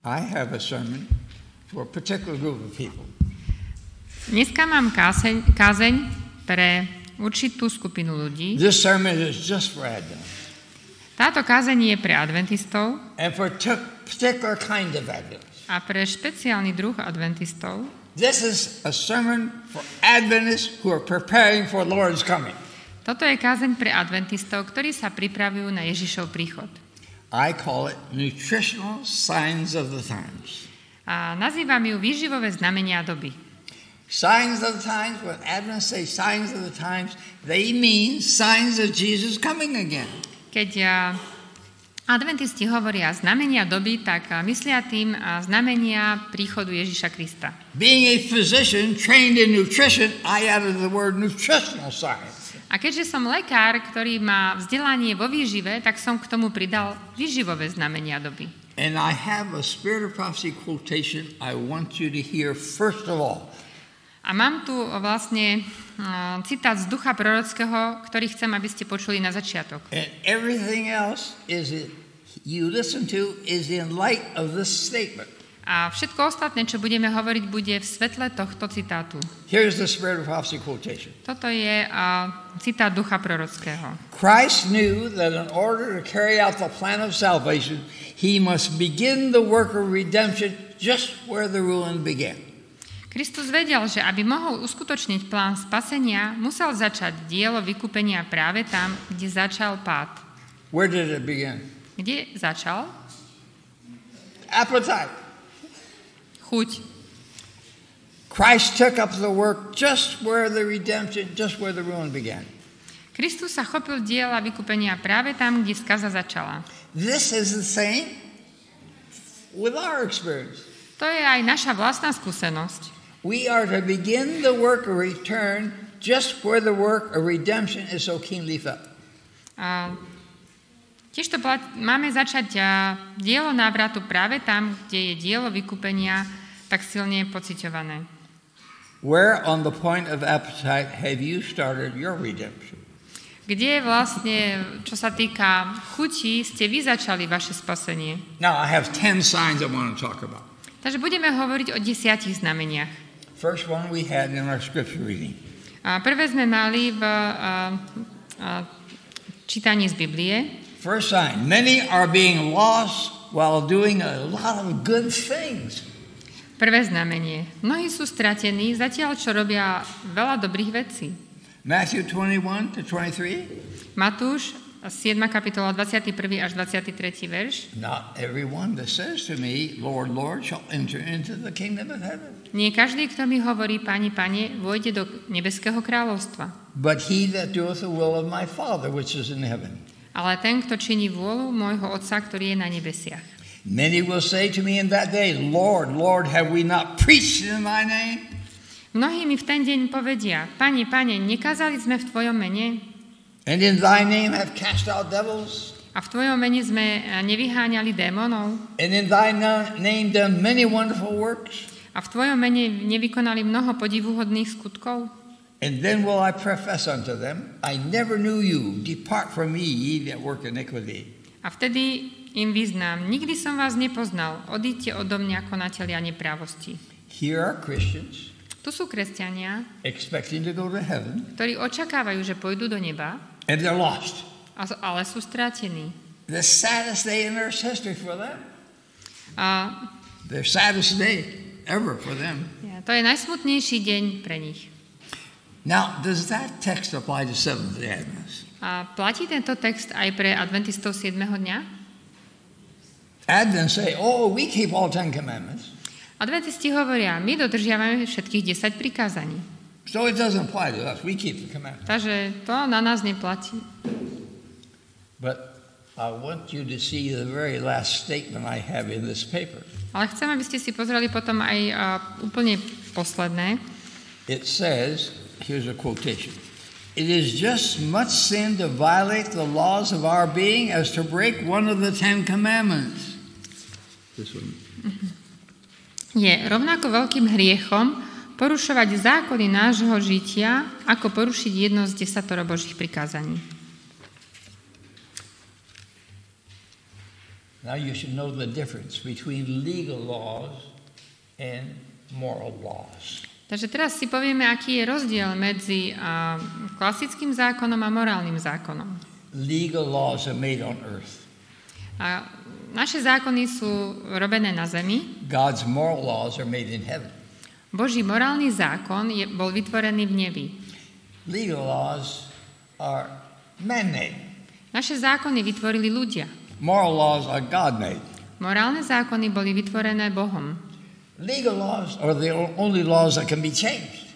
I have a sermon for a particular group of people. Dneska mám kázeň, kázeň pre určitú skupinu ľudí. This sermon is just for Advent Táto kázeň je pre adventistov and for particular kind of Adventists. a pre špeciálny druh adventistov. This is a sermon for Adventists who are preparing for Lord's coming. Toto je kázeň pre adventistov, ktorí sa pripravujú na Ježišov príchod. I call it nutritional signs of the times. A nazývam ju výživové znamenia doby. Signs of the times, when Adventists say signs of the times, they mean signs of Jesus coming again. Keď adventisti hovoria znamenia doby, tak myslia tým znamenia príchodu Ježiša Krista. Being a physician trained in nutrition, I added the word nutritional science. A keďže som lekár, ktorý má vzdelanie vo výžive, tak som k tomu pridal výživové znamenia doby. And I have a Spirit of Prophecy quotation I want you to hear first of all. A mám tu vlastne uh, citát z ducha prorockého, ktorý chcem, aby ste počuli na začiatok. And everything else is it, you listen to is in light of this statement. A všetko ostatné, čo budeme hovoriť, bude v svetle tohto citátu. Toto je uh, citát ducha prorockého. Christ knew that in order to carry out the plan of salvation, he must begin the work of redemption just where the ruin began. Kristus vedel, že aby mohol uskutočniť plán spasenia, musel začať dielo vykúpenia práve tam, kde začal pád. Where did it begin? Kde začal? Appetite. Chuť. Christ took up the work just where the redemption, just where the ruin began. Kristus sa chopil diela vykúpenia práve tam, kde skaza začala. This is the same with our experience. To je aj naša vlastná skúsenosť. We are to begin the work of return just where the work of redemption is so keenly felt. A tiež to plat, máme začať a, dielo návratu práve tam, kde je dielo vykúpenia tak silne pociťované. Where on the point of appetite have you started your redemption? Kde vlastne, čo sa týka chutí, ste vy začali vaše spasenie. Now, I have 10 signs I want to talk about. Takže budeme hovoriť o desiatich znameniach. First one we had in our scripture reading. A prvé sme mali v a, a, čítaní z Biblie. First sign many are being lost while doing a lot of good things. Prvé znamenie. Mnohí sú stratení, zatiaľ čo robia veľa dobrých vecí. Matthew 21 to 23. Matúš, 7. kapitola, 21. až 23. verš. Not everyone that says to me, Lord, Lord, shall enter into the kingdom of heaven, Nie každý, kto mi hovorí, Pani, Pane, vojde do nebeského kráľovstva. but he that doeth the will of my Father which is in heaven. Ale ten, kto činí vôľu môjho Otca, ktorý je na nebesiach. Many will say to me in that day, Lord, Lord, have we not preached in thy name? Mnohí mi v ten deň povedia, Pane, Pane, nekázali sme v Tvojom mene And in thy name have cast out devils? a v Tvojom mene sme nevyháňali démonov And in thy name done many wonderful works? a v Tvojom mene nevykonali mnoho podivuhodných skutkov? And then will I profess unto them, I never knew you. Depart from me, ye that work iniquity. A vtedy im vyznám, nikdy som vás nepoznal, odíďte odo mňa, konatelia neprávosti. Here are Christians Tu sú kresťania, expecting to go to heaven, ktorí očakávajú, že pôjdu do neba, and they're lost. ale sú strátení. The saddest day in earth's history for them. A The saddest day ever for them. to je najsmutnejší deň pre nich. Now, does that text apply to Seventh day Adventists? A platí tento text aj pre adventistov 7. dňa? Adventists say, oh, we keep all Ten Commandments. Adventisti hovoria, my dodržiavame všetkých 10 prikázaní. So it doesn't apply to us. We keep the commandments. Takže to na nás neplatí. But I want you to see the very last statement I have in this paper. Ale chcem, aby ste si pozreli potom aj a, úplne posledné. It says, here's a quotation It is just much sin to violate the laws of our being as to break one of the Ten Commandments. Je rovnako veľkým hriechom porušovať zákony nášho žitia, ako porušiť jedno z desatoro Božích prikázaní. Now you should know the difference between legal laws and moral laws. Takže teraz si povieme, aký je rozdiel medzi uh, klasickým zákonom a morálnym zákonom. Legal laws are made on earth. A naše zákony sú robené na zemi. God's moral laws are made in heaven. Boží morálny zákon je, bol vytvorený v nebi. Legal laws are man-made. Naše zákony vytvorili ľudia. Moral laws are God-made. Morálne zákony boli vytvorené Bohom. Legal laws are the only laws that can be changed.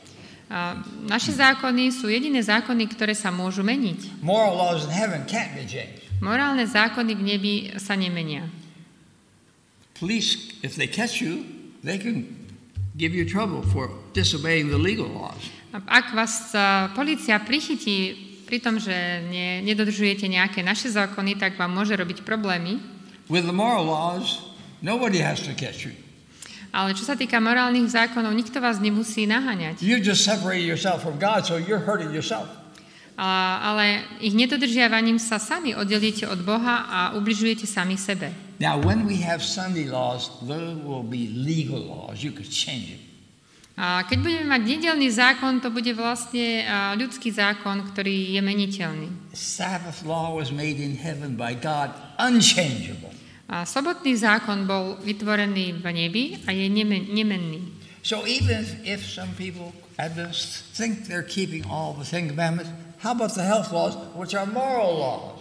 A naše zákony sú jediné zákony, ktoré sa môžu meniť. Moral laws in heaven can't be changed. Morálne zákony v nebi sa nemenia. Police, if they catch you, they can give you trouble for disobeying the legal laws. Ak vás a, polícia prichytí pri tom, že ne, nedodržujete nejaké naše zákony, tak vám môže robiť problémy. With the moral laws, nobody has to catch you. Ale čo sa týka morálnych zákonov, nikto vás nemusí naháňať. You just separated yourself from God, so you're hurting yourself. A, ale ich nedodržiavaním sa sami oddelíte od Boha a ubližujete sami sebe. Now, when we have Sunday laws, those will be legal laws. You could change it. A keď budeme mať nedelný zákon, to bude vlastne ľudský zákon, ktorý je meniteľný. A sobotný zákon bol vytvorený v nebi a je nemen, nemenný. So even if, if some people, Adventists, think they're keeping all the Ten Commandments, how about the health laws, which are moral laws?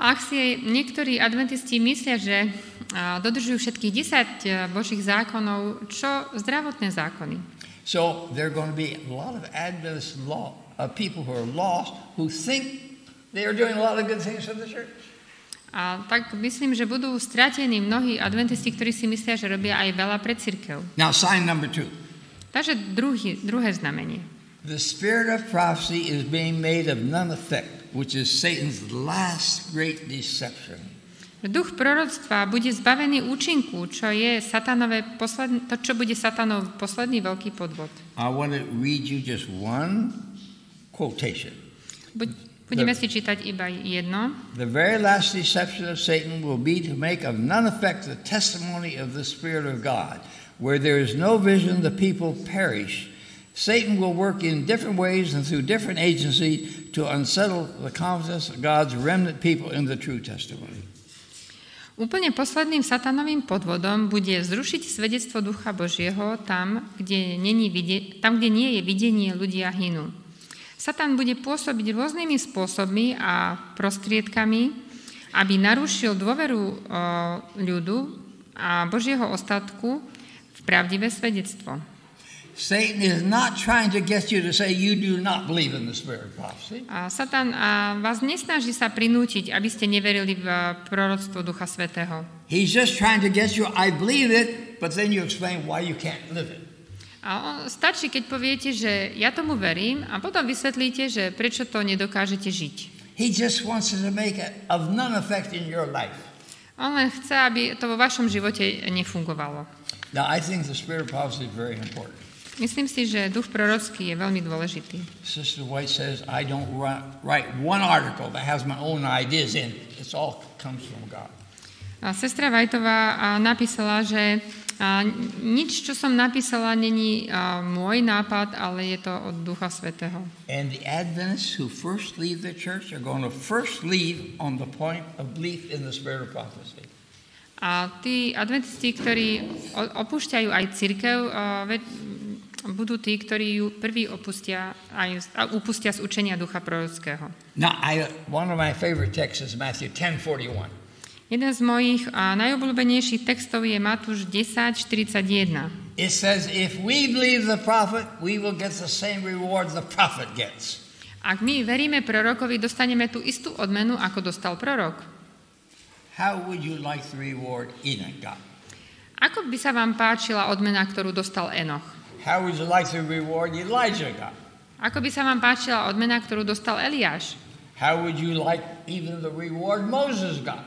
Ak si niektorí adventisti myslia, že dodržujú všetkých 10 Božích zákonov, čo zdravotné zákony? So there are going to be a lot of Adventist law, uh, people who are lost who think they are doing a lot of good things for the church. A tak myslím, že budú stratení mnohí adventisti, ktorí si myslia, že robia aj veľa pre církev. Now, sign number two. Takže druhý, druhé znamenie. The spirit of prophecy is being made of none effect, which is Satan's last great deception. Duch proroctva bude zbavený účinku, čo je satanové posledn- to, čo bude satanov posledný veľký podvod. I want to read you just one quotation. Budeme si čítať iba jedno. The very last deception of Satan will be to make of none effect the testimony of the Spirit of God. Where there is no vision, the people perish. Satan will work in different ways and through different agencies to unsettle the confidence of God's remnant people in the true testimony. Úplne posledným satanovým podvodom bude zrušiť svedectvo Ducha Božieho tam, kde, není vide- tam, kde nie je videnie, ľudia hynú. Satan bude pôsobiť rôznymi spôsobmi a prostriedkami, aby narušil dôveru ľudu a Božieho ostatku v pravdivé svedectvo. Satan is not trying to get you to say you do not believe in the spirit of prophecy. A Satan a vás nesnaží sa prinútiť, aby ste neverili v proroctvo Ducha Svetého. He's just trying to get you, I believe it, but then you explain why you can't live it. A on, stačí, keď poviete, že ja tomu verím a potom vysvetlíte, že prečo to nedokážete žiť. He just wants to make it of none effect in your life. On len chce, aby to vo vašom živote nefungovalo. Now, I think the spirit of prophecy is very important. Myslím si, že duch prorocký je veľmi dôležitý. Sister White says, I don't ri- write one article that has my own ideas in it. All comes from God. A sestra Vajtová napísala, že nič, čo som napísala, není môj nápad, ale je to od Ducha Svetého. And the Adventists who first leave the church are going to first leave on the point of belief in the spirit of prophecy. A tí adventisti, ktorí opúšťajú aj církev, budú tí, ktorí ju prvý opustia, a upustia z učenia ducha prorockého. Now, I, one of my favorite texts is Matthew 10:41. Jeden z mojich a najobľúbenejších textov je Matúš 10.41. It says, if we believe the prophet, we will get the same reward the prophet gets. Ak my veríme prorokovi, dostaneme tú istú odmenu, ako dostal prorok. How would you like the reward Enoch got? Ako by sa vám páčila odmena, ktorú dostal Enoch? How would you like the reward Elijah got? Ako by sa vám páčila odmena, ktorú dostal Eliáš? How would you like even the reward Moses got?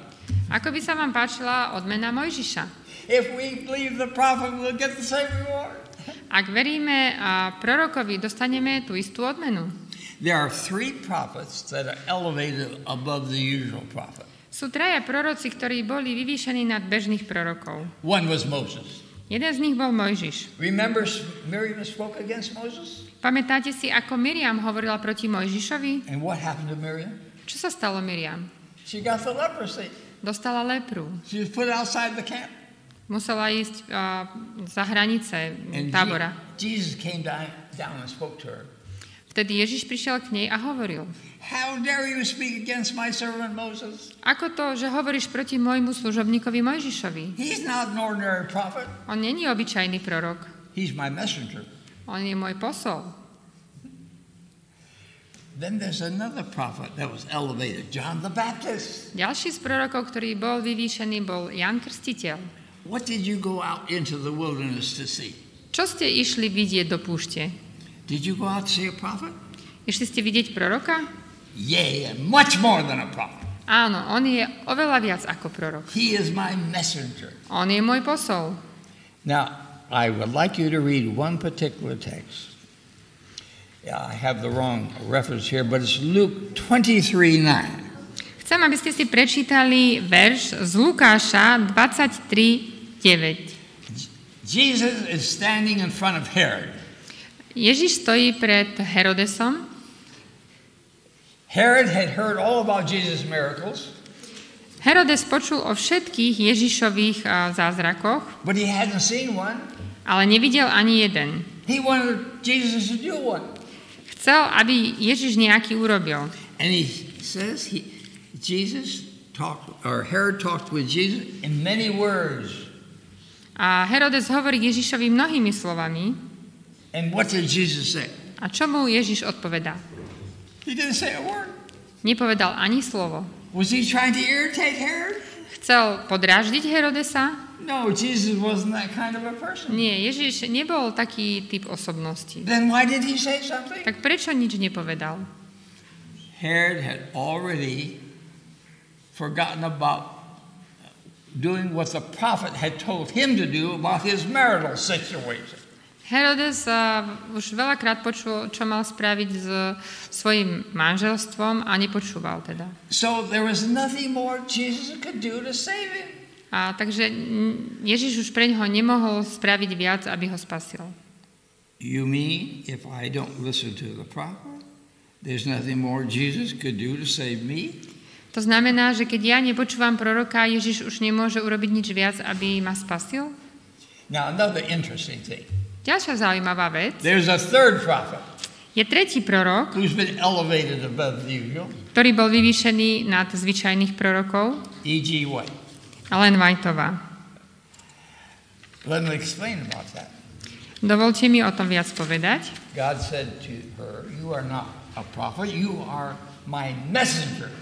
Ako by sa vám páčila odmena Mojžiša? If we believe the prophet, we'll get the same reward. Ak veríme a prorokovi, dostaneme tú istú odmenu. There are three prophets that are elevated above the usual prophet. Sú traja proroci, ktorí boli vyvýšení nad bežných prorokov. One was Moses. Jeden z nich bol Mojžiš. Remember Miriam spoke against Moses? Pamätáte si, ako Miriam hovorila proti Mojžišovi? And what happened to Miriam? Čo sa stalo Miriam? She got the leprosy. Dostala lepru. She was put outside the camp. Musela ísť uh, za hranice And tábora. Je- Jesus came down and spoke to her. Vtedy Ježiš prišiel k nej a hovoril, How dare you speak against my servant Moses? ako to, že hovoríš proti môjmu služobníkovi Mojžišovi? He's not an ordinary prophet. On není obyčajný prorok, He's my messenger. on je môj posol. Then there's another prophet that was elevated, John the Baptist. Ďalší z prorokov, ktorý bol vyvýšený, bol Jan Krstiteľ. What did you go out into the wilderness to see? Čo ste išli vidieť do púšte? Did you go out to see a prophet? Išli ste vidieť proroka? Yea, and much more than a prophet. Áno, on je oveľa viac ako prorok. He is my messenger. On je môj posol. Now, I would like you to read one particular text. Yeah, I have the wrong reference here, but it's Luke 23 9. Chcem, aby ste si prečítali verš z Lukáša 23, 9. Jesus is standing in front of Herod. Ježiš stojí pred Herodesom. Herod had heard all about Jesus' miracles, Herodes počul o všetkých Ježišových zázrakoch, but he hadn't seen one. ale nevidel ani jeden. He wanted Jesus to do one. Chcel, aby Ježiš nejaký urobil. And he says he, Jesus talked, or Herod talked with Jesus in many words. A Herodes hovorí Ježišovi mnohými slovami. And what did Jesus say? A čo mu Ježiš odpovedá? He didn't say a word. Nepovedal ani slovo. Was he trying to irritate Herod? Chcel podráždiť Herodesa? No, Jesus wasn't that kind of a person. Nie, Ježiš nebol taký typ osobnosti. Then why did he say something? Tak prečo nič nepovedal? Herod had already forgotten about doing what the prophet had told him to do about his marital situation. Herodes už veľakrát počul, čo mal spraviť s svojim manželstvom a nepočúval teda. So there was nothing more Jesus could do to save him. A takže Ježiš už pre neho nemohol spraviť viac, aby ho spasil. You mean if I don't listen to the prophet, there's nothing more Jesus could do to save me? To znamená, že keď ja nepočúvam proroka, Ježiš už nemôže urobiť nič viac, aby ma spasil? Now, another interesting thing. Ďalšia zaujímavá vec. There's a third prophet Je tretí prorok, who's been elevated above the usual, ktorý bol vyvýšený nad zvyčajných prorokov, E.G. White. Ellen Whiteová. Let me explain about that. Dovolte mi o tom viac povedať. God said to her, You are not a prophet, you are my messenger.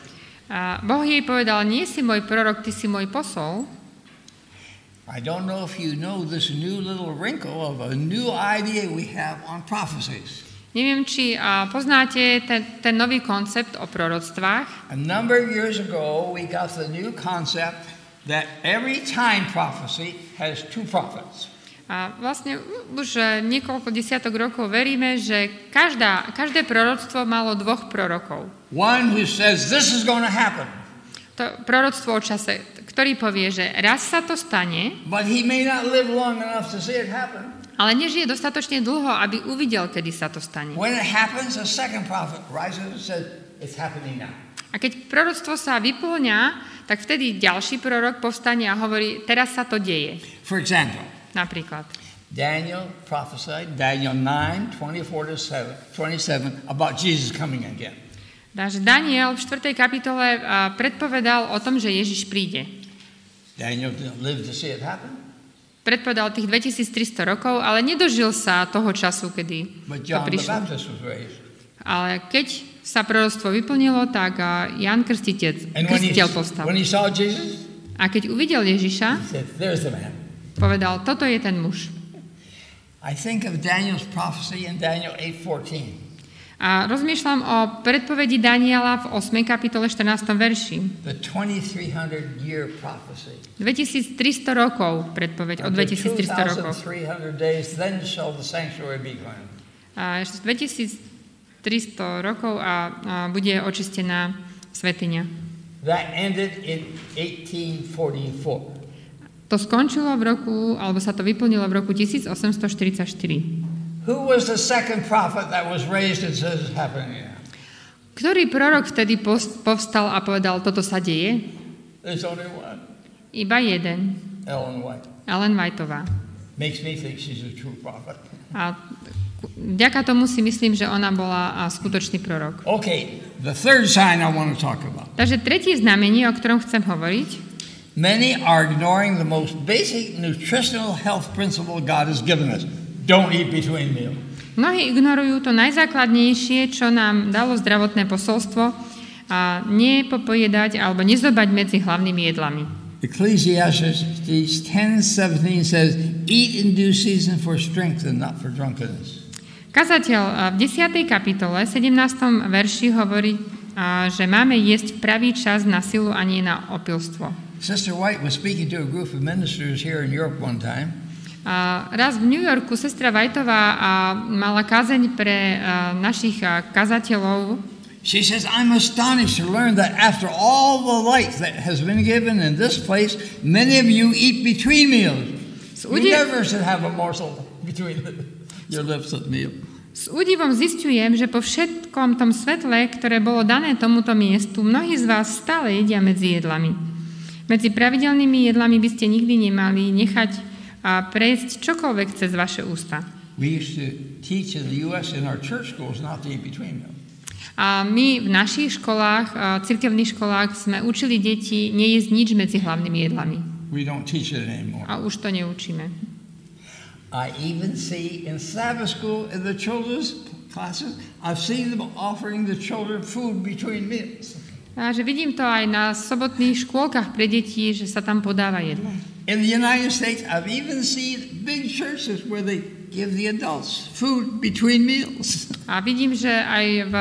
A boh jej povedal, nie si môj prorok, ty si môj posol. I don't know if you know this new little wrinkle of a new idea we have on prophecies. Neviem, či a, poznáte ten, ten nový koncept o proroctvách. A number of years ago, we got the new concept that every time prophecy has two prophets. A vlastne už e, niekoľko desiatok rokov veríme, že každá, každé proroctvo malo dvoch prorokov. One who says, This is going to happen, To proroctvo o čase, ktorý povie, že raz sa to stane, ale nežije dostatočne dlho, aby uvidel, kedy sa to stane. A keď proroctvo sa vyplňa, tak vtedy ďalší prorok povstane a hovorí, teraz sa to deje. For example, Napríklad. Daniel prophesied, Daniel 9, 24 to 7, 27, about Jesus coming again. Takže Daniel v 4. kapitole a, predpovedal o tom, že Ježiš príde. Daniel didn't live to see it happen, Predpovedal tých 2300 rokov, ale nedožil sa toho času, kedy but to prišlo. Baptist was raised. Ale keď sa proroctvo vyplnilo, tak a, Jan he, krstiteľ povstal. A keď uvidel Ježiša, he said, There's the man. povedal, toto je ten muž. I think of Daniel's prophecy in Daniel 8:14. A rozmýšľam o predpovedi Daniela v 8. kapitole 14. verši. The 2300 year prophecy. 2300 rokov, predpoveď o After 2300 rokoch. 2300 days, then shall the sanctuary be cleansed. A ešte 2300 rokov a, a bude očistená svetiňa. That ended in 1844. To skončilo v roku, alebo sa to vyplnilo v roku 1844. Who was the second prophet that was raised and says happening now? Ktorý prorok vtedy povstal a povedal, toto sa deje? There's only one. Iba jeden. Ellen White. Ellen Whiteová. Makes me think she's a true prophet. A vďaka tomu si myslím, že ona bola skutočný prorok. Okay, the third sign I want to talk about. Takže tretie znamenie, o ktorom chcem hovoriť, Many are ignoring the most basic nutritional health principle God has given us. Don't eat between meals. Mnohí ignorujú to najzákladnejšie, čo nám dalo zdravotné posolstvo, a nepopojedať alebo nezobať medzi hlavnými jedlami. Ecclesiastes 10:17 says, "Eat in due season for strength and not for drunkenness." Kazateľ v 10. kapitole, 17. verši hovorí, že máme jesť v pravý čas na silu a nie na opilstvo. Sister White was speaking to a group of ministers here in Europe one time, A raz v New Yorku sestra Vajtová mala kázeň pre našich kazateľov. She says, I'm astonished to learn that after all the light that has been given in this place, many of you eat between meals. S, You never should have a morsel between your lips at meal. s údivom zistujem, že po všetkom tom svetle, ktoré bolo dané tomuto miestu, mnohí z vás stále jedia medzi jedlami. Medzi pravidelnými jedlami by ste nikdy nemali nechať a prejsť čokoľvek cez vaše ústa. We used to teach in the U.S. in our church schools not to eat between meals. A my v našich školách, cirkevných školách sme učili deti nejesť nič medzi hlavnými jedlami. We don't teach it anymore. A už to neučíme. I even see in Sabbath school in the children's classes, I've seen them offering the children food between meals. A že vidím to aj na sobotných škôlkach pre deti, že sa tam podáva jedlo. In the United States, I've even seen big churches where they give the adults food between meals. A vidím, že aj v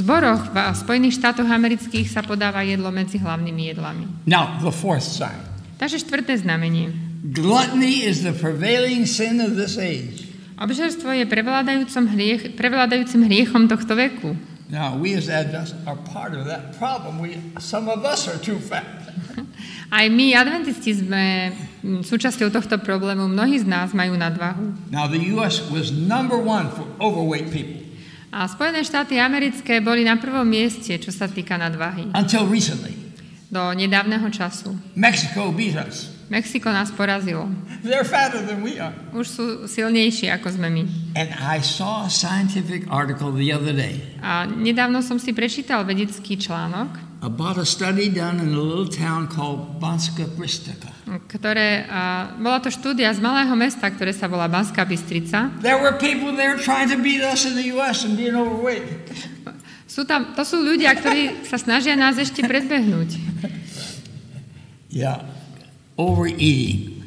zboroch v Spojených štátoch amerických sa podáva jedlo medzi hlavnými jedlami. Now, the fourth sign. Takže štvrté znamenie. Gluttony is the prevailing sin of this age. Obžerstvo je prevládajúcim, hriech, prevládajúcim hriechom tohto veku. Now, we as Adventists are part of that problem. We, some of us are too fat. Aj my, adventisti, sme súčasťou tohto problému. Mnohí z nás majú nadvahu. Now, the U.S. was number one for overweight people A Spojené štáty americké boli na prvom mieste, čo sa týka nadvahy. until recently. Do nedávneho času. Mexico beat us. Mexiko nás porazilo. They're fatter than we are. Už sú silnejší, ako sme my. And I saw a scientific article the other day A nedávno som si prečítal vedecký článok, about a study done in a little town called Banska Bystrica. ktoré, a, bola to štúdia z malého mesta, ktoré sa volá Banská Bystrica. There were people there trying to beat us in the U.S. and being overweight. Sú tam, to sú ľudia, ktorí sa snažia nás ešte predbehnúť. Yeah, overeating.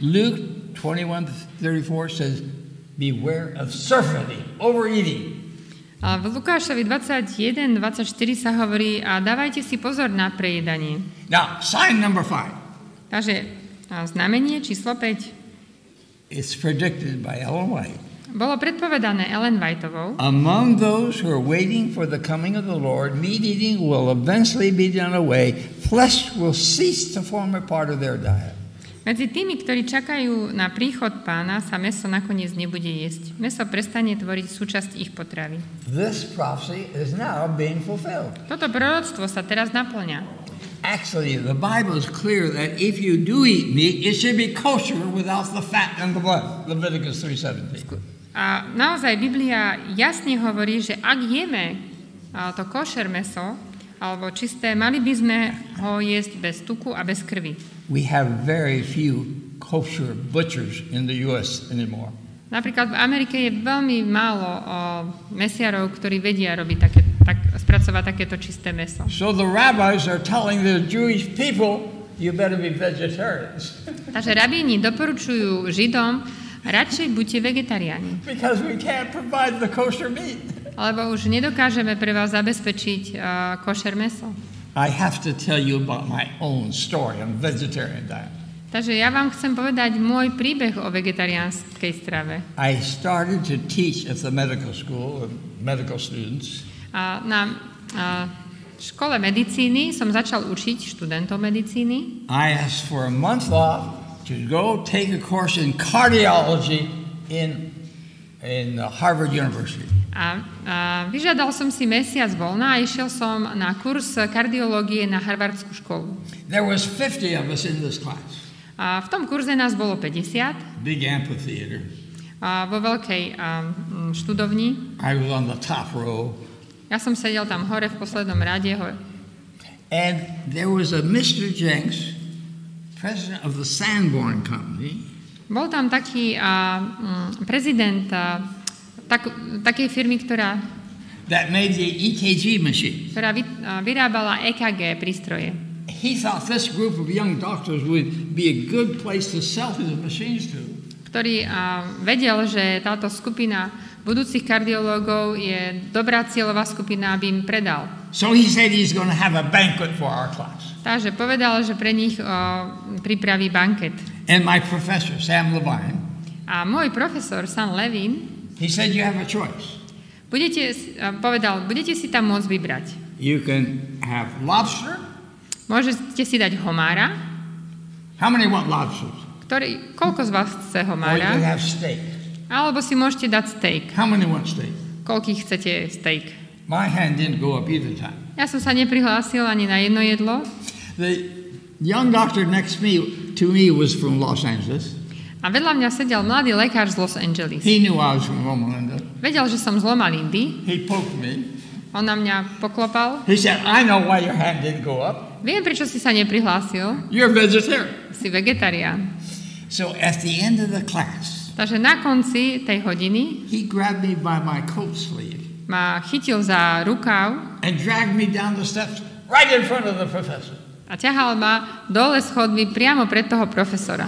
Luke 21 34 says, Beware of surfeiting, overeating. A v Lukášovi 21, 24 sa hovorí a dávajte si pozor na prejedanie. Now, sign number five. Takže znamenie číslo 5. It's predicted by Ellen White. Bolo predpovedané Ellen Whiteovou, Among those who are waiting for the coming of the Lord, meat eating will eventually be done away. Flesh will cease to form a part of their diet. Medzi tými, ktorí čakajú na príchod pána, sa meso nakoniec nebude jesť. Meso prestane tvoriť súčasť ich potravy. This prophecy is now being fulfilled. Toto proroctvo sa teraz naplňa. Actually, the Bible is clear that if you do eat meat, it should be kosher without the fat and the blood. Leviticus 3:17. A naozaj Biblia jasne hovorí, že ak jeme to košer meso, alebo čisté, mali by sme ho jesť bez tuku a bez krvi. We have very few kosher butchers in the U.S. anymore. Napríklad v Amerike je veľmi málo o, mesiarov, ktorí vedia robiť také, tak, spracovať takéto čisté meso. So the rabbis are telling the Jewish people, you better be vegetarians Takže rabíni doporučujú Židom, radšej buďte vegetariáni, because we can't provide the kosher meat. lebo už nedokážeme pre vás zabezpečiť uh, košer meso. I have to tell you about my own story on vegetarian diet. Takže ja vám chcem povedať môj príbeh o vegetariánskej strave. I started to teach at the medical school, uh, medical students, A na a škole medicíny som začal učiť študentov medicíny. I asked for a month off to go take a course in cardiology in, in Harvard University. A, a vyžiadal som si mesiac voľna a išiel som na kurz kardiológie na Harvardskú školu. There was 50 of us in this class. A v tom kurze nás bolo 50 Big amphitheater. a vo veľkej a, študovni. I was on the top row. Ja som sedel tam hore v poslednom rade. Ho- And there was a Mr. Jenks, president of the Sanborn Company, Bol tam taký a, mm, prezident a, tak, takej firmy, ktorá, that made the EKG machine. ktorá vy, vyrábala EKG prístroje. He thought this group of young doctors would be a good place to sell his machines to. ktorý a, vedel, že táto skupina budúcich kardiológov je dobrá cieľová skupina, aby im predal. So he said he's going to have a banquet for our class. Takže povedal, že pre nich o, pripraví banket. And my professor, Sam Levine, A môj profesor Sam Levin he said you have a choice. budete, povedal, budete si tam môcť vybrať. You can have lobster. Môžete si dať homára, How many want lobsters? ktorý, koľko z vás chce Or you can homára, have steak. alebo si môžete dať steak. How many want steak? Koľký chcete steak? My hand didn't go up either time. Ja som sa neprihlásil ani na jedno jedlo The young doctor next me to me was from Los Angeles. A vedľa mňa sedel mladý lekár z Los Angeles. He knew I was from Loma Linda. Vedel, že som z Loma Lindy, He poked me. on na mňa poklopal. He said, I know why your hand didn't go up. Viem, prečo si sa neprihlásil, You're vegetarian. si vegetarián. So at the end of the class, Takže na konci tej hodiny he grabbed me by my coat sleeve ma chytil za rukav and dragged me down the steps right in front of the professor. a ťahal ma dole schodmi priamo pred toho profesora.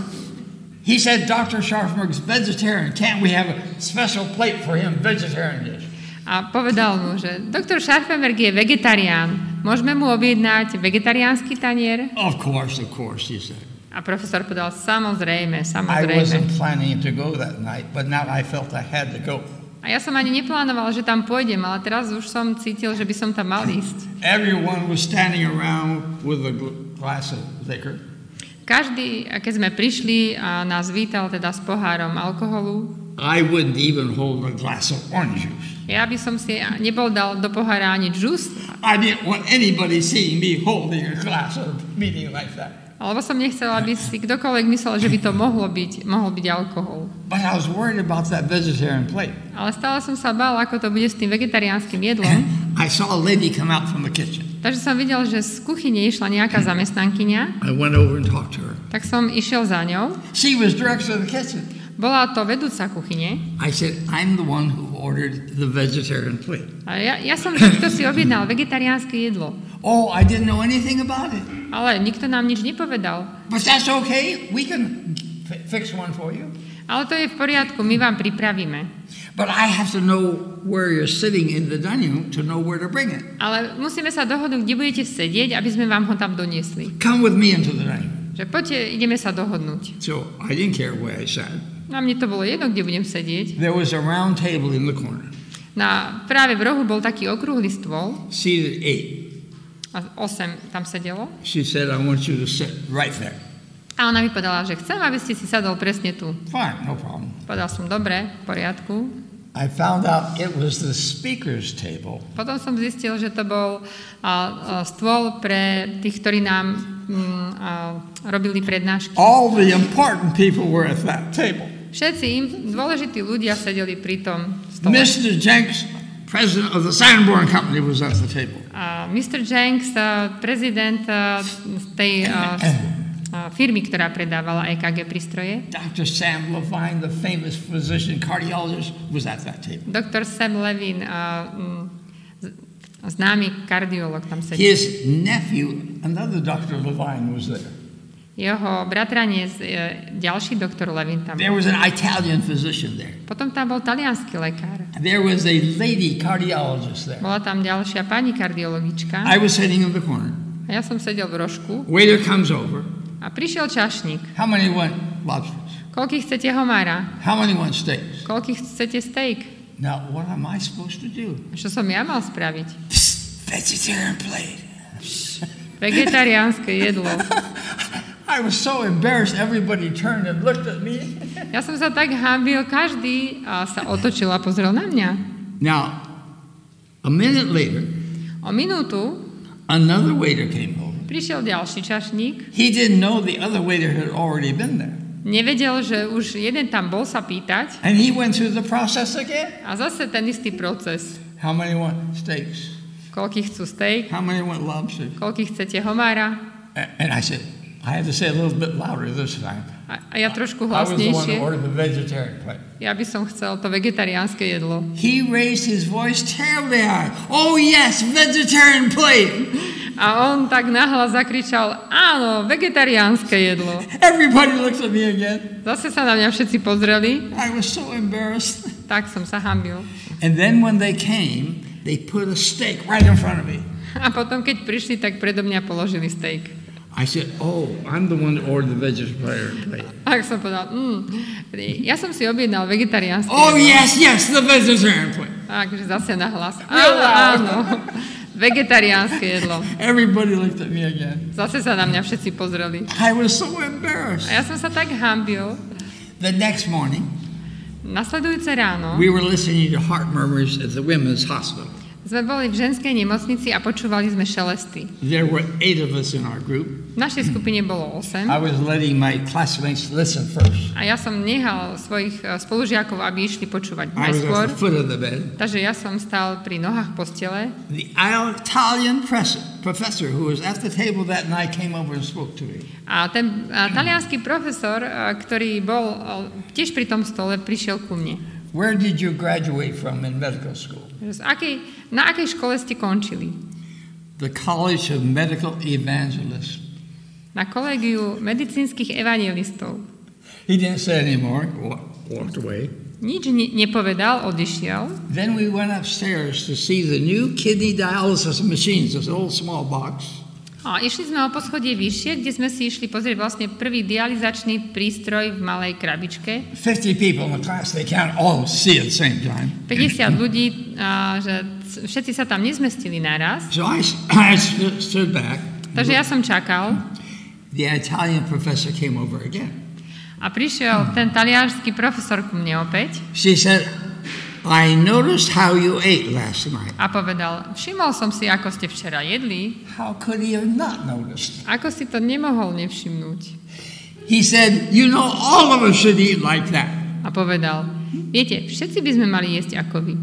He said, Dr. Scharfenberg's vegetarian. Can't we have a special plate for him, vegetarian dish? A povedal mu, že doktor Scharfenberg je vegetarián. Môžeme mu objednať vegetariánsky tanier? Of course, of course, he said. A profesor povedal, samozrejme, I samozrejme. wasn't planning to go that night, but now I felt I had to go. A ja som ani neplánoval, že tam pôjdem, ale teraz už som cítil, že by som tam mal ísť. Everyone was standing around with a gl- glass of liquor. Každý, keď sme prišli, a nás vítal teda s pohárom alkoholu. I wouldn't even hold a glass of orange juice. Ja by som si nebol dal do pohára ani džus, I didn't want anybody seeing me holding a glass of meeting like that. Alebo som nechcela, aby si kdokoľvek myslel, že by to mohlo byť, mohol byť alkohol. But I was worried about that vegetarian plate. Ale stále som sa bál, ako to bude s tým vegetariánskym jedlom. I saw a lady come out from the kitchen. Takže som videl, že z kuchyne išla nejaká zamestnankyňa, I went over and talked to her. tak som išiel za ňou. She was director of the kitchen. Bola to vedúca kuchyne I said, I'm the one who ordered the vegetarian plate. a ja, ja som ten, kto si objednal vegetariánske jedlo. Oh, I didn't know anything about it. Ale nikto nám nič nepovedal. But that's okay. We can fi- fix one for you. Ale to je v poriadku, my vám pripravíme. But I have to know where you're sitting in the dining room to know where to bring it. Ale musíme sa dohodnúť, kde budete sedieť, aby sme vám ho tam doniesli. Come with me into the dining room. Že poďte, ideme sa dohodnúť. So I didn't care where I sat. Na mne to bolo jedno, kde budem sedieť. There was a round table in the corner, Na, práve v rohu bol taký okrúhly stôl seated eight. a 8 tam sedelo. She said, I want you to sit right there. A ona mi povedala, že chcem, aby ste si sadol presne tu. Fine, no problem. Povedal som, dobre, v poriadku. I found out it was the speaker's table. Potom som zistil, že to bol a, a, stôl pre tých, ktorí nám mm, a, robili prednášky. All the important people were at that table. Všetci dôležití ľudia sedeli pri tom stole. Mr. Jenks, president of the Sanborn Company, was at the table. A Mr. Jenks, prezident tej firmy, ktorá predávala EKG prístroje, Dr. Sam Levine, the famous physician cardiologist, was at that table. doktor Sam Levin, a, mm, známy kardiolog tam sedel. His nephew, another Dr. Levine, was there. Jeho bratranec, e, ďalší doktor Levin tam There was an Italian physician there. Potom tam bol talianský lekár. There was a lady cardiologist there. Bola tam ďalšia pani kardiologička I was sitting in the corner. a ja som sedel v rožku Waiter comes over. a prišiel čašník. How many want lobsters? Koľkých chcete homára? How many want steaks? Koľkých chcete steak? Now, what am I supposed to do? Čo som ja mal spraviť? Psst, vegetarian plate. Vegetariánske jedlo. I was so embarrassed. Everybody turned and looked at me. Ja som sa tak hambil, každý a sa otočil a pozrel na mňa. Now, a minute later, O minútu another waiter came over. prišiel ďalší čašník. He didn't know the other waiter had already been there. Nevedel, že už jeden tam bol sa pýtať And he went through the process again. a zase ten istý proces. How many want steaks? Koľký chcú steak, How many want lobster? koľký chcete homára. And I said, I had to say a little bit louder this time. A, ja trošku I was the one hlasnejšie. that ordered the vegetarian plate. Ja by som chcel to vegetariánske jedlo. He raised his voice terribly high. Oh, yes, vegetarian plate. A on tak nahlas zakričal, áno, vegetariánske jedlo. Everybody looked at me again. Zase sa na mňa všetci pozreli, I was so embarrassed. tak som sa hambil. And then when they came, they put a steak right in front of me. A potom, keď prišli, tak predo mňa položili steak. I said, Oh, I'm the one that ordered the vegetarian plate. A tak som povedal, mm, ja som si objednal vegetariánske Oh, yes, yes, the vegetarian plate. Takže zase nahlas. Áno, áno. Vegetariánske jedlo. Everybody looked at me again. Zase sa na mňa všetci pozreli. I was so embarrassed. A ja som sa tak hambil. The next morning, Nasledujúce ráno we were listening to heart murmurs at the women's hospital. Sme boli v ženskej nemocnici a počúvali sme šelesty. There were eight of us in our group. V našej skupine bolo 8 I was letting my classmates listen first. a ja som nehal svojich eh, spolužiakov, aby išli počúvať I was najskôr. at the foot of the bed. Takže ja som stál pri nohách postele The Italian professor who was at the table that night came over and spoke to me. a ten talianský profesor, eh, ktorý bol eh, tiež pri tom stole, prišiel ku mne. Where did you graduate from in medical school? Z akej, na akej škole ste končili? The College of Medical Evangelists. Na kolégiu medicínskych evangelistov. He didn't say anymore, wa- walked away. Nič ne- nepovedal, odišiel. Then we went upstairs to see the new kidney dialysis machines, this old small box. A išli sme o poschodie vyššie, kde sme si išli pozrieť vlastne prvý dializačný prístroj v malej krabičke. 50 people in the class, they can't all see at the same time. 50 ľudí, a, že všetci sa tam nezmestili naraz. So I, I stood- stood back. Takže ja som čakal The Italian professor came over again. a prišiel ten talianský profesor ku mne opäť She said, I noticed how you ate last night. a povedal, všimol som si, ako ste včera jedli, How could he have not noticed? ako si to nemohol nevšimnúť. He said, You know, all of us should eat like that. A povedal, viete, všetci by sme mali jesť ako vy.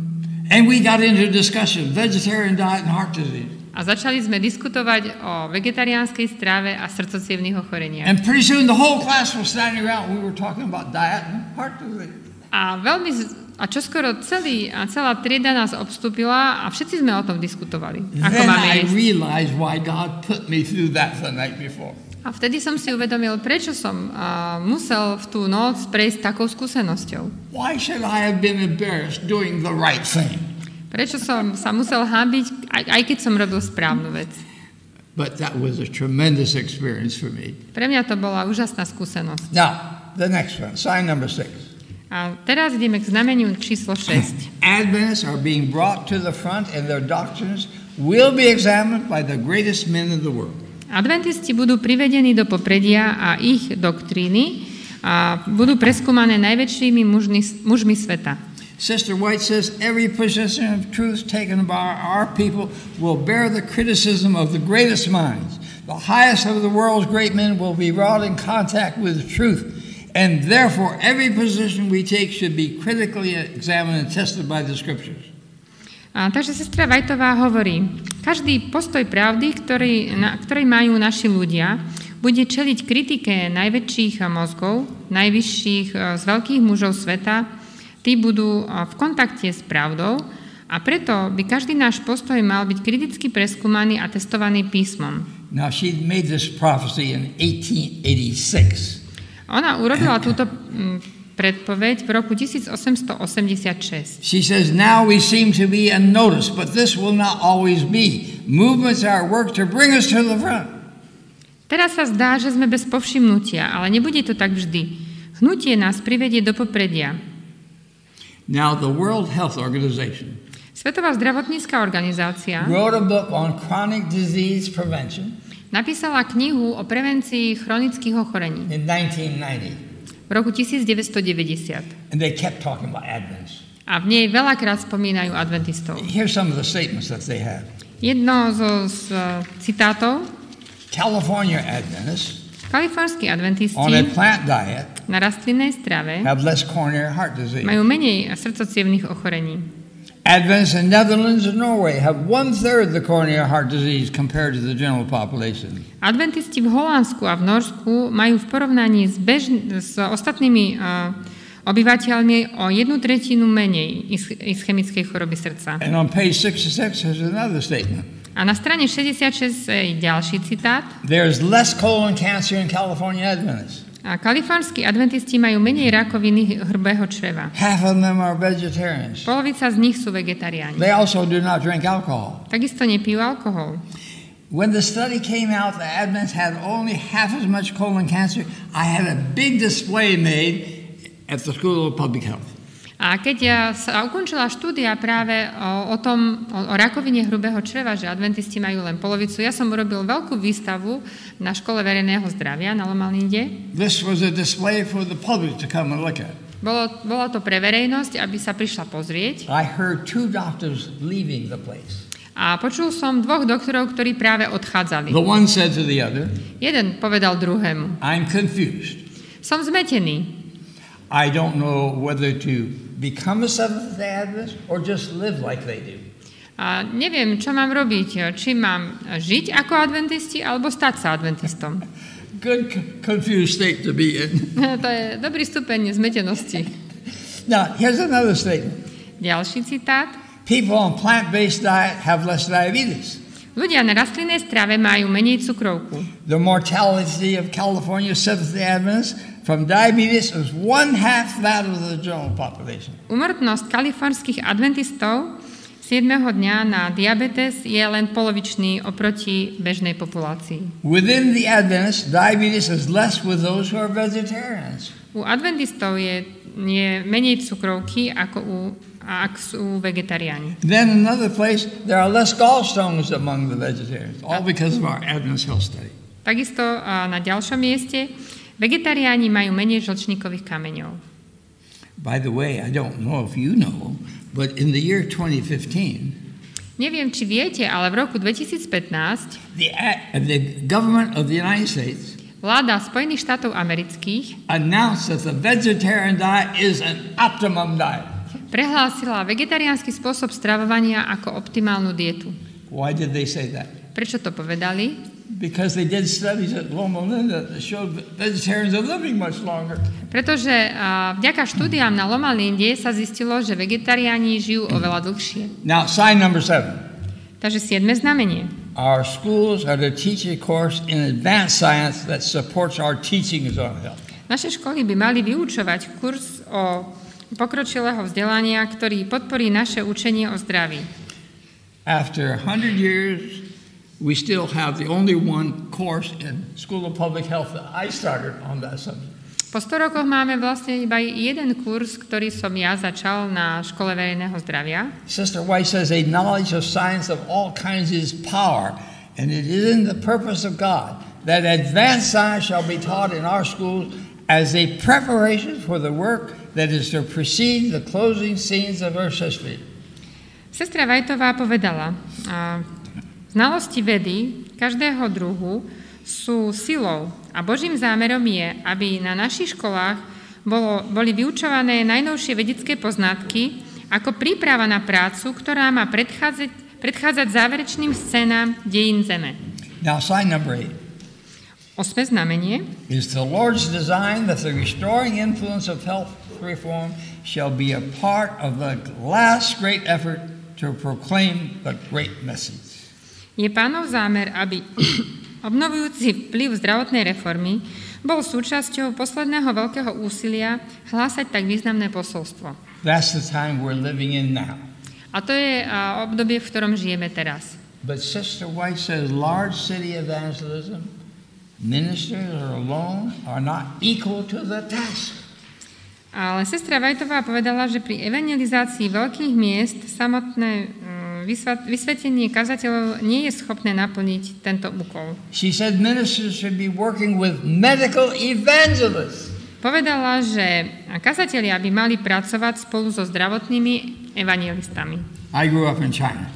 And we got into discussion vegetarian diet and heart disease. A začali sme diskutovať o vegetariánskej strave a srdcocievných ochoreniach. And pretty soon the whole class was standing around. We were talking about diet and heart disease. A veľmi, a čoskoro celý, a celá trieda nás obstúpila a všetci sme o tom diskutovali. Ako Then máme I realized why God put me through that the night before. A vtedy som si uvedomil, prečo som a, musel v tú noc prejsť takou skúsenosťou. Why should I have been embarrassed doing the right thing? Prečo som sa musel hábiť, aj, aj keď som robil správnu vec. But that was a tremendous experience for me. Pre mňa to bola úžasná skúsenosť. Now, the next one, sign number six. A teraz ideme k znameniu číslo 6. Adventists are being brought to the front, and their doctrines will be examined by the greatest men in the world. Adventisti budú privedení do popredia a ich doktríny a budú preskúmané najväčšími mužmi, mužmi sveta. Sister White says every position of truth taken by our people will bear the criticism of the greatest minds. The highest of the world's great men will be brought in contact with truth, and therefore every position we take should be critically examined and tested by the scriptures. A, takže sestra Vajtová hovorí, každý postoj pravdy, ktorý, na, ktorý majú naši ľudia, bude čeliť kritike najväčších mozgov, najvyšších e, z veľkých mužov sveta, tí budú e, v kontakte s pravdou a preto by každý náš postoj mal byť kriticky preskúmaný a testovaný písmom. Now, she made this prophecy in 1886. Ona urobila túto mm, predpoveď v roku 1886. She says, Now we seem to be unnoticed, but this will not always be. Movements are work to bring us to the front. Teraz sa zdá, že sme bez povšimnutia, ale nebude to tak vždy. Hnutie nás privedie do popredia. Now, the World Health Organization Svetová zdravotnícka organizácia wrote a book on chronic disease prevention napísala knihu o prevencii chronických ochorení in 1990. v roku 1990. And they kept talking about. A v nej veľakrát spomínajú adventistov. Here's some of the statements that they have. Jedno zo z, uh, citátov. California Adventists Kalifornskí on a adventisti plant diet na rastlinnej strave have less coronary heart disease. majú menej srdcocievných ochorení. Adventists in Netherlands and Norway have one third the coronary heart disease compared to the general population. Adventisti v Holandsku a v Norsku majú v porovnaní s, bež- s ostatnými uh, obyvateľmi o jednu tretinu menej is- ischemickej choroby srdca. And on page 66 there's another statement. A na strane 66 je ďalší citát. There's less colon cancer in California Adventists. A kalifornskí adventisti majú menej rakoviny hrubého čreva. Half of them are vegetarians. Polovica z nich sú vegetariáni. They also do not drink alcohol. Takisto nepijú alkohol. When the study came out that Adventists had only half as much colon cancer, I had a big display made at the School of Public Health. A keď ja sa ukončila štúdia práve o, o tom, o, o rakovine hrubého čreva, že adventisti majú len polovicu, ja som urobil veľkú výstavu na škole verejného zdravia na Lomalinde. This was a display for the public to come and look at. Bolo, bolo to pre verejnosť, aby sa prišla pozrieť. I heard two doctors leaving the place. A počul som dvoch doktorov, ktorí práve odchádzali. The one said to the other, Jeden povedal druhému. I'm confused. Som zmetený. I don't know whether to become a Seventh day Adventist or just live like they do. A neviem, čo mám robiť. Či mám žiť ako adventisti, alebo stať sa adventistom. Good, confused state to be in. to je dobrý stupeň zmetenosti. Now, here's another statement Ďalší citát. people on plant based diet have less diabetes. Ľudia na rastlinnej strave majú menej cukrovku. The mortality of California Seventh day Adventists from diabetes is one half that of the general population. Umrtnosť kalifornských adventistov 7. dňa na diabetes je len polovičný oproti bežnej populácii. Within the Adventists, diabetes is less with those who are vegetarians. U adventistov je, je menej cukrovky ako u, ak sú vegetariáni. Then another place, there are less gallstones among the vegetarians, all because of our Adventist health study. Takisto na ďalšom mieste vegetariáni majú menej žlčníkových kameňov. By the way, I don't know if you know, but in the year 2015, Neviem, či viete, ale v roku 2015 the, the government of the United States vláda Spojených štátov amerických announced that the vegetarian diet is an optimum diet. Prehlásila vegetariánsky spôsob stravovania ako optimálnu dietu. Why did they say that? Prečo to povedali? Because they did studies at Loma Linda that showed vegetarians are living much longer. Pretože vďaka štúdiám na Loma Linde sa zistilo, že vegetariáni žijú oveľa dlhšie. Now, sign number seven. Takže siedme znamenie. Our schools are to teach a course in advanced science that supports our teachings on health. Naše školy by mali vyučovať kurz o pokročilého vzdelania, ktorý podporí naše učenie o zdraví. After 100 years, we still have the only one course in School of Public Health that I started on that subject. Po 100 rokoch máme vlastne iba jeden kurz, ktorý som ja začal na škole verejného zdravia. Sister White says a knowledge of science of all kinds is power, and it is in the purpose of God that advanced science shall be taught in our schools as a preparation for the work that is to precede the closing scenes of Earth's history. Sestra Vajtová povedala, a, znalosti vedy každého druhu sú silou a Božím zámerom je, aby na našich školách bolo, boli vyučované najnovšie vedecké poznatky ako príprava na prácu, ktorá má predchádzať, predchádzať záverečným scénám dejín Zeme. Now, sign number eight Osme znamenie. is the Lord's design that the restoring influence of health reform shall be a part of the last great effort to proclaim the great message. Je pánov zámer, aby obnovujúci vplyv zdravotnej reformy bol súčasťou posledného veľkého úsilia hlásať tak významné posolstvo. That's the time we're living in now. A to je obdobie, v ktorom žijeme teraz. But Sister White says large city evangelism, ministers alone, are not equal to the task. Ale sestra Vajtová povedala, že pri evangelizácii veľkých miest samotné mm, vysvetenie kazateľov nie je schopné naplniť tento úkol. She said ministers should be working with medical evangelists. Povedala, že kazatelia by mali pracovať spolu so zdravotnými evangelistami. I grew up in China.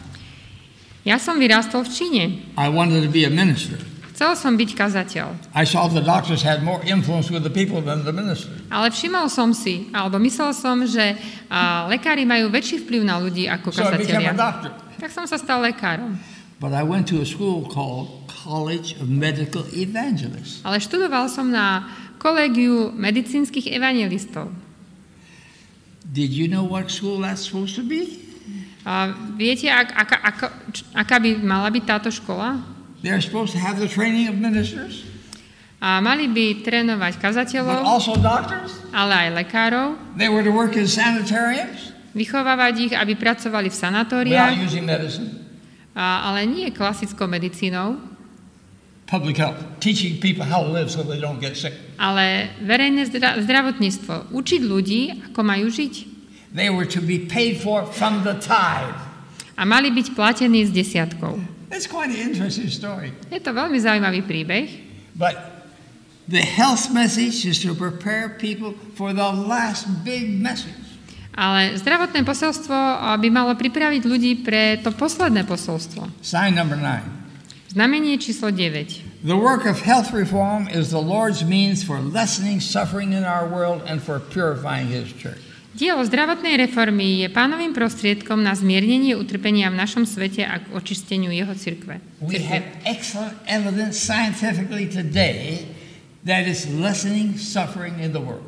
Ja som vyrástol v Číne. I wanted to be a minister. Chcel som byť kazateľ. I saw the doctors had more influence with the people than the minister. Ale všimol som si, alebo myslel som, že a, lekári majú väčší vplyv na ľudí ako So I became kazatelia. a doctor. Tak som sa stal lekárom. But I went to a school called College of Medical Evangelists. Ale študoval som na kolégiu medicínskych evangelistov. Did you know what school that's supposed to be? A viete, ak, aká, č- aká by mala byť táto škola? They're supposed to have the training of ministers, A mali by trénovať but kazateľov, also doctors. ale aj lekárov, They were to work in sanitariums vychovávať ich, aby pracovali v without sanatóriách, using medicine. a, ale nie klasickou medicínou, Public health, teaching people how to live so they don't get sick. ale verejné zdra- zdravotníctvo. Učiť ľudí, ako majú žiť. They were to be paid for from the tithe. A mali byť platení s desiatkou. It's quite an interesting story. Je to veľmi zaujímavý príbeh, But the health message is to prepare people for the last big message. ale zdravotné posolstvo a, by malo pripraviť ľudí pre to posledné posolstvo. Sign number nine. Znamenie číslo 9. The work of health reform is the Lord's means for lessening suffering in our world and for purifying His church. Dielo zdravotnej reformy je pánovým prostriedkom na zmiernenie utrpenia v našom svete a k očisteniu jeho cirkve. We have excellent evidence scientifically today that is lessening suffering in the world.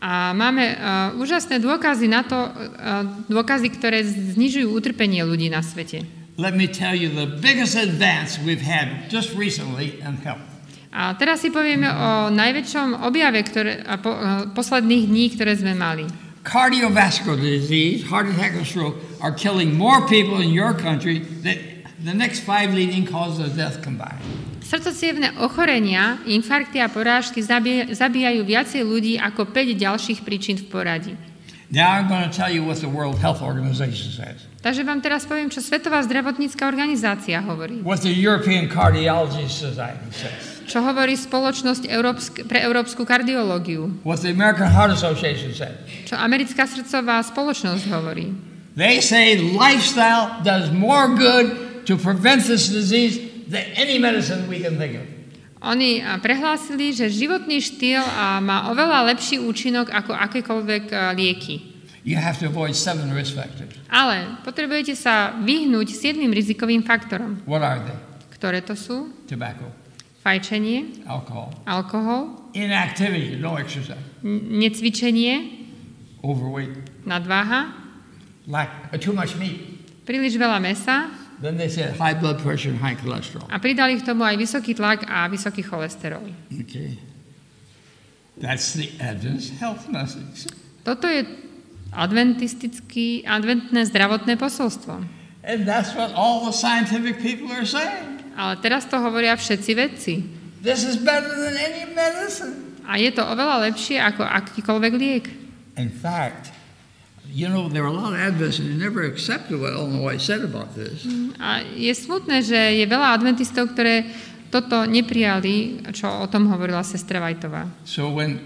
A máme uh, úžasné dôkazy na to, uh, dôkazy, ktoré znižujú utrpenie ľudí na svete. Let me tell you the biggest advance we've had just recently in health. A teraz si povieme o najväčšom objave ktoré, a po, uh, posledných dní, ktoré sme mali. Cardiovascular disease, heart attack and stroke are killing more people in your country than the next five leading causes of death combined. Srdcocievne ochorenia, infarkty a porážky zabíjajú viacej ľudí ako 5 ďalších príčin v poradí. Now I'm going to tell you what the World Health Organization says. Takže vám teraz poviem, čo Svetová zdravotnícka organizácia hovorí. What the European Cardiology Society says. Čo hovorí spoločnosť Európsk- pre európsku kardiológiu. What the American Heart Association says. Čo americká srdcová spoločnosť hovorí. They say lifestyle does more good to prevent this disease than any medicine we can think of. Oni prehlásili, že životný štýl má oveľa lepší účinok ako akékoľvek lieky. You have to avoid seven risk factors. Ale potrebujete sa vyhnúť siedmým rizikovým faktorom. What are they? Ktoré to sú? Tobacco, Fajčenie, alcohol, alkohol, inactivity, no exercise, n- necvičenie, overweight, nadváha, lack, uh, too much meat. príliš veľa mesa Then they said high blood pressure and high cholesterol. a pridali k tomu aj vysoký tlak a vysoký cholesterol. Okay. That's the Adventist health message. Toto je adventistický, adventné zdravotné posolstvo. And that's what all the scientific people are saying. Ale teraz to hovoria všetci vedci. This is better than any medicine. A je to oveľa lepšie ako akýkoľvek liek. In fact, you know, there are a lot of Adventists who never accepted what White said about this. A je smutné, že je veľa adventistov, ktoré toto neprijali, čo o tom hovorila sestra Vajtová. So when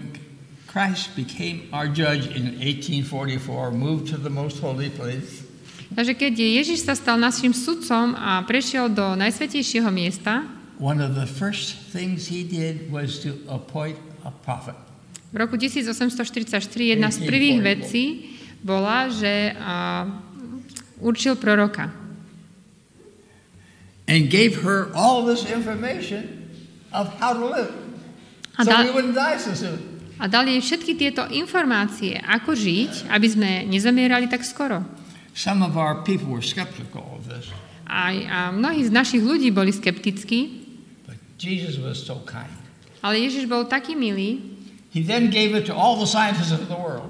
Christ became our judge in 1844, moved to the most holy place, Takže keď Ježiš sa stal našim sudcom a prešiel do najsvetejšieho miesta, one of the first things he did was to appoint a prophet. v roku 1844 jedna z prvých vecí bola, že a, určil proroka. And gave her all this information of how to live. A So dal, we wouldn't die so soon. a dal jej všetky tieto informácie, ako žiť, aby sme nezomierali tak skoro. Some of our people were skeptical of this, Aj, a mnohí z našich ľudí boli skeptickí, but Jesus was so kind. ale Ježiš bol taký milý, He then gave it to all the scientists of the world.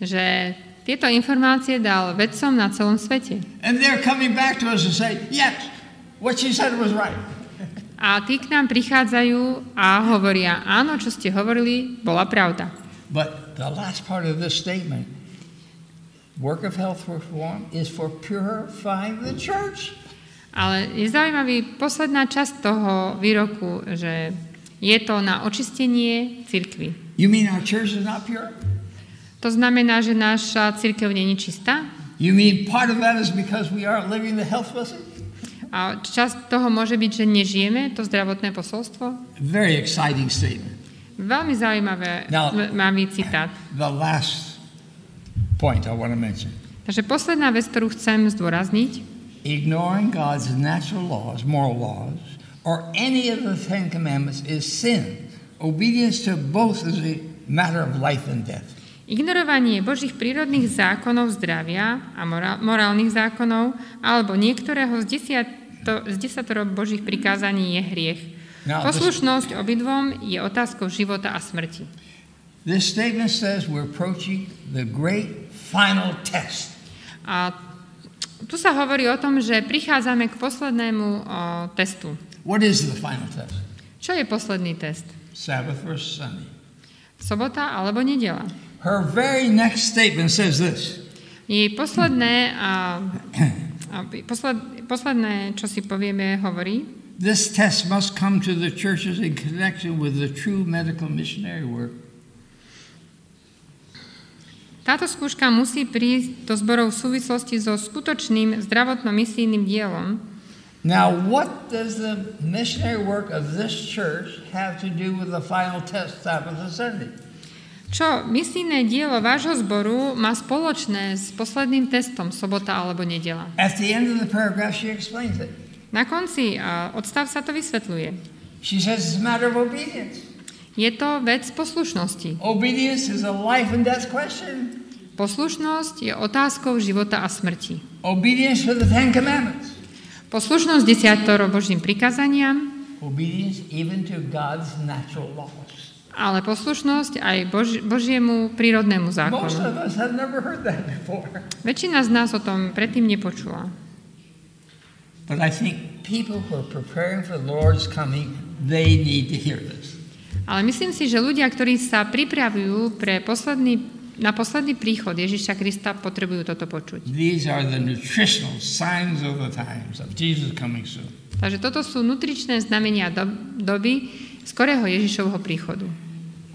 že tieto informácie dal vedcom na celom svete. And they're coming back to us and say, yes, what she said was right. A tí k nám prichádzajú a hovoria, áno, čo ste hovorili, bola pravda. But the last part of this statement, work of health reform, is for purifying the church. Ale je zaujímavý posledná časť toho výroku, že je to na očistenie cirkvy. You mean our church is not pure? To znamená, že naša cirkev nie je čistá? You mean part of that is because we aren't living the health message? A časť toho môže byť, že nežijeme to zdravotné posolstvo? Very exciting statement. Veľmi zaujímavé, No. zaujímavý citát. The last point I want to mention. Takže posledná vec, ktorú chcem zdôrazniť, Ignoring God's natural laws, moral laws, or any of the Ten Commandments is sin. Obedience to both is a matter of life and death. ignorovanie Božích prírodných zákonov zdravia a morál, morálnych zákonov alebo niektorého z, desiato, z desatoro Božích prikázaní je hriech. No, Poslušnosť obidvom je otázkou života a smrti. This statement says we're approaching the great final test. A tu sa hovorí o tom, že prichádzame k poslednému o, testu. What is the final test? Čo je posledný test? Sabbath versus Sunday. Sobota alebo nedela? Her very next statement says this Jej posledné, a, a, posled, posledné, čo si povieme, hovorí, This test must come to the churches in connection with the true medical missionary work. Táto skúška musí prísť do zborov v súvislosti so skutočným zdravotno-misijným dielom. Now, what does the missionary work of this church have to do with the final test, Sabbath and Sunday? Čo misijné dielo vášho zboru má spoločné s posledným testom sobota alebo nedela? At the end of the paragraph, she explains it. Na konci odstav sa to vysvetľuje. She says it's a matter of obedience. Je to vec poslušnosti. Obedience is a life and death question. Poslušnosť je otázkou života a smrti. Obedience to the Ten Commandments. Poslušnosť desiatoro Božím prikazaniam, Obedience even to God's natural laws. ale poslušnosť aj Bož, Božiemu prírodnému zákonu. Väčšina z nás o tom predtým nepočula. But I think people who are preparing for the Lord's coming, they need to hear this. Ale myslím si, že ľudia, ktorí sa pripravujú pre posledný, na posledný príchod Ježiša Krista, potrebujú toto počuť. These are the nutritional signs of the times of Jesus coming soon. Takže toto sú nutričné znamenia do, doby skorého Ježišovho príchodu.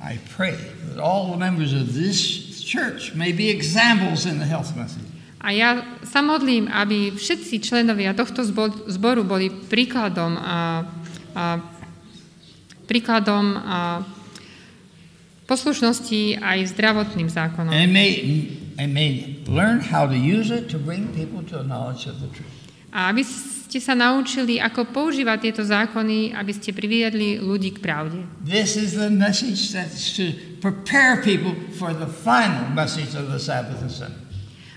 I pray that all the members of this church may be examples in the health message. A ja sa modlím, aby všetci členovia tohto zbo- zboru boli príkladom, a, a, príkladom a, poslušnosti aj zdravotným zákonom. And may, and may learn how to use it to bring people to a knowledge of the truth. A aby ste sa naučili, ako používať tieto zákony, aby ste priviedli ľudí k pravde. This is the message that's to prepare people for the final message of the Sabbath and Sunday.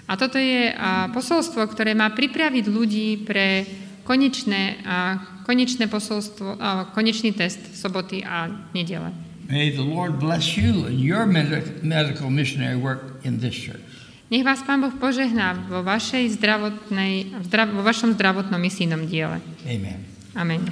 A toto je a, posolstvo, ktoré má pripraviť ľudí pre konečné, a, konečné posolstvo, a, konečný test soboty a nedele. May the Lord bless you and your medical missionary work in this church. Nech vás Pán Boh požehná vo, vašej zdravotnej, vo vašom zdravotnom misijnom diele. Amen. Amen.